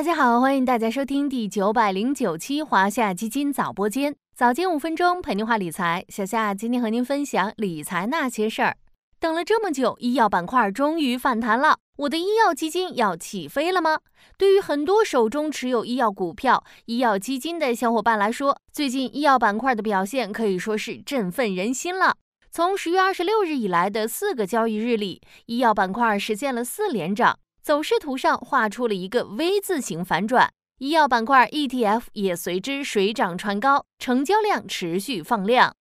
大家好，欢迎大家收听第九百零九期华夏基金早播间，早间五分钟陪您话理财。小夏今天和您分享理财那些事儿。等了这么久，医药板块终于反弹了，我的医药基金要起飞了吗？对于很多手中持有医药股票、医药基金的小伙伴来说，最近医药板块的表现可以说是振奋人心了。从十月二十六日以来的四个交易日里，医药板块实现了四连涨，走势图上画出了一个 V 字形反转，医药板块 ETF 也随之水涨船高，成交量持续放量。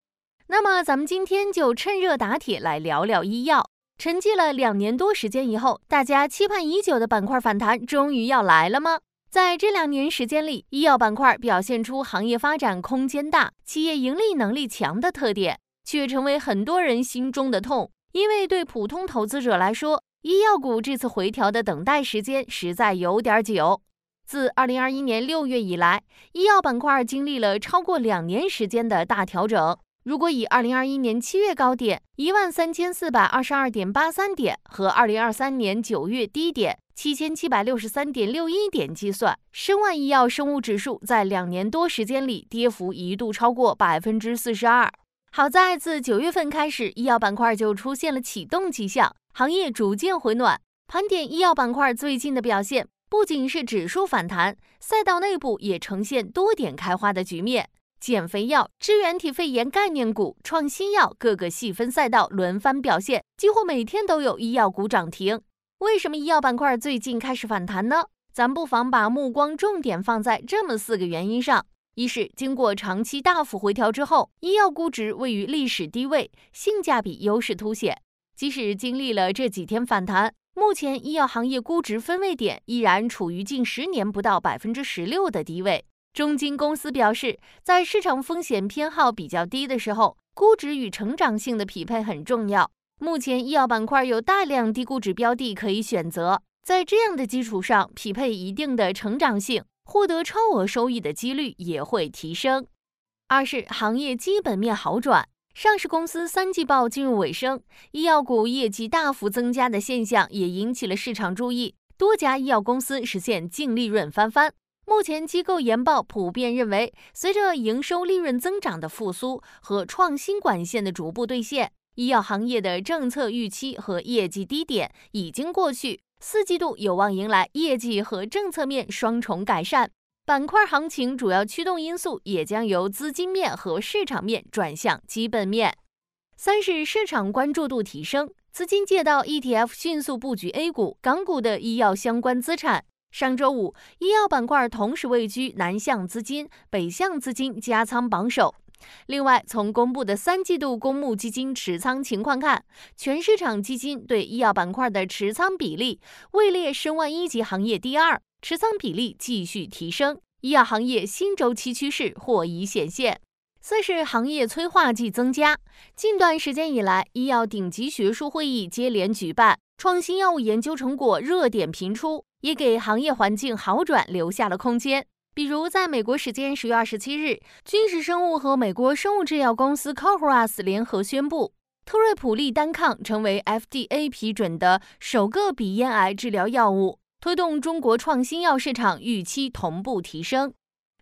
那么，咱们今天就趁热打铁来聊聊医药。沉寂了两年多时间以后，大家期盼已久的板块反弹终于要来了吗？在这两年时间里，医药板块表现出行业发展空间大、企业盈利能力强的特点。却成为很多人心中的痛，因为对普通投资者来说，医药股这次回调的等待时间实在有点久。自二零二一年六月以来，医药板块经历了超过两年时间的大调整。如果以二零二一年七月高点一万三千四百二十二点八三点和二零二三年九月低点七千七百六十三点六一点计算，申万医药生物指数在两年多时间里跌幅一度超过百分之四十二。好在自九月份开始，医药板块就出现了启动迹象，行业逐渐回暖。盘点医药板块最近的表现，不仅是指数反弹，赛道内部也呈现多点开花的局面。减肥药、支原体肺炎概念股、创新药各个细分赛道轮番表现，几乎每天都有医药股涨停。为什么医药板块最近开始反弹呢？咱不妨把目光重点放在这么四个原因上。一是经过长期大幅回调之后，医药估值位于历史低位，性价比优势凸显。即使经历了这几天反弹，目前医药行业估值分位点依然处于近十年不到百分之十六的低位。中金公司表示，在市场风险偏好比较低的时候，估值与成长性的匹配很重要。目前医药板块有大量低估值标的可以选择，在这样的基础上匹配一定的成长性。获得超额收益的几率也会提升。二是行业基本面好转，上市公司三季报进入尾声，医药股业绩大幅增加的现象也引起了市场注意，多家医药公司实现净利润翻番。目前机构研报普遍认为，随着营收利润增长的复苏和创新管线的逐步兑现，医药行业的政策预期和业绩低点已经过去。四季度有望迎来业绩和政策面双重改善，板块行情主要驱动因素也将由资金面和市场面转向基本面。三是市场关注度提升，资金借道 ETF 迅速布局 A 股、港股的医药相关资产。上周五，医药板块同时位居南向资金、北向资金加仓榜首。另外，从公布的三季度公募基金持仓情况看，全市场基金对医药板块的持仓比例位列申万一级行业第二，持仓比例继续提升，医药行业新周期趋势或已显现。四是行业催化剂增加，近段时间以来，医药顶级学术会议接连举办，创新药物研究成果热点频出，也给行业环境好转留下了空间。比如，在美国时间十月二十七日，军事生物和美国生物制药公司 Cohras 联合宣布，特瑞普利单抗成为 FDA 批准的首个鼻咽癌治疗药物，推动中国创新药市场预期同步提升。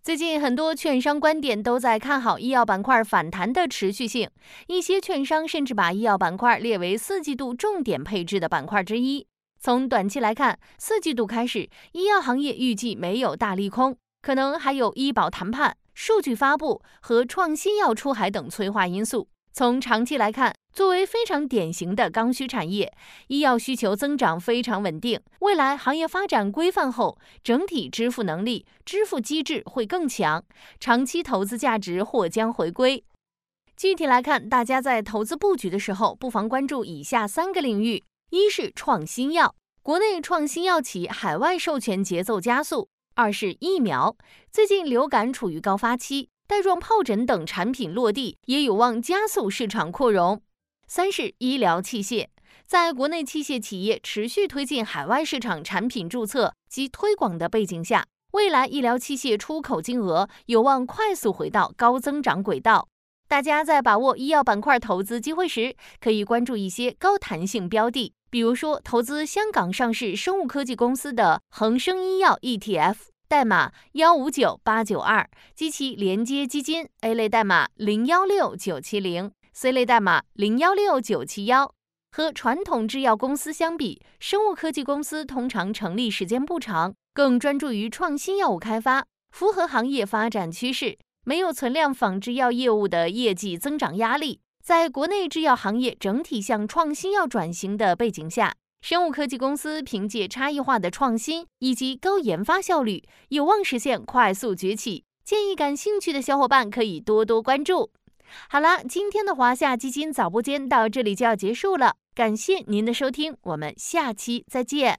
最近，很多券商观点都在看好医药板块反弹的持续性，一些券商甚至把医药板块列为四季度重点配置的板块之一。从短期来看，四季度开始，医药行业预计没有大利空。可能还有医保谈判、数据发布和创新药出海等催化因素。从长期来看，作为非常典型的刚需产业，医药需求增长非常稳定。未来行业发展规范后，整体支付能力、支付机制会更强，长期投资价值或将回归。具体来看，大家在投资布局的时候，不妨关注以下三个领域：一是创新药，国内创新药企海外授权节奏加速。二是疫苗，最近流感处于高发期，带状疱疹等产品落地也有望加速市场扩容。三是医疗器械，在国内器械企业持续推进海外市场产品注册及推广的背景下，未来医疗器械出口金额有望快速回到高增长轨道。大家在把握医药板块投资机会时，可以关注一些高弹性标的，比如说投资香港上市生物科技公司的恒生医药 ETF，代码幺五九八九二，及其连接基金 A 类代码零幺六九七零，C 类代码零幺六九七幺。和传统制药公司相比，生物科技公司通常成立时间不长，更专注于创新药物开发，符合行业发展趋势。没有存量仿制药业务的业绩增长压力，在国内制药行业整体向创新药转型的背景下，生物科技公司凭借差异化的创新以及高研发效率，有望实现快速崛起。建议感兴趣的小伙伴可以多多关注。好了，今天的华夏基金早播间到这里就要结束了，感谢您的收听，我们下期再见。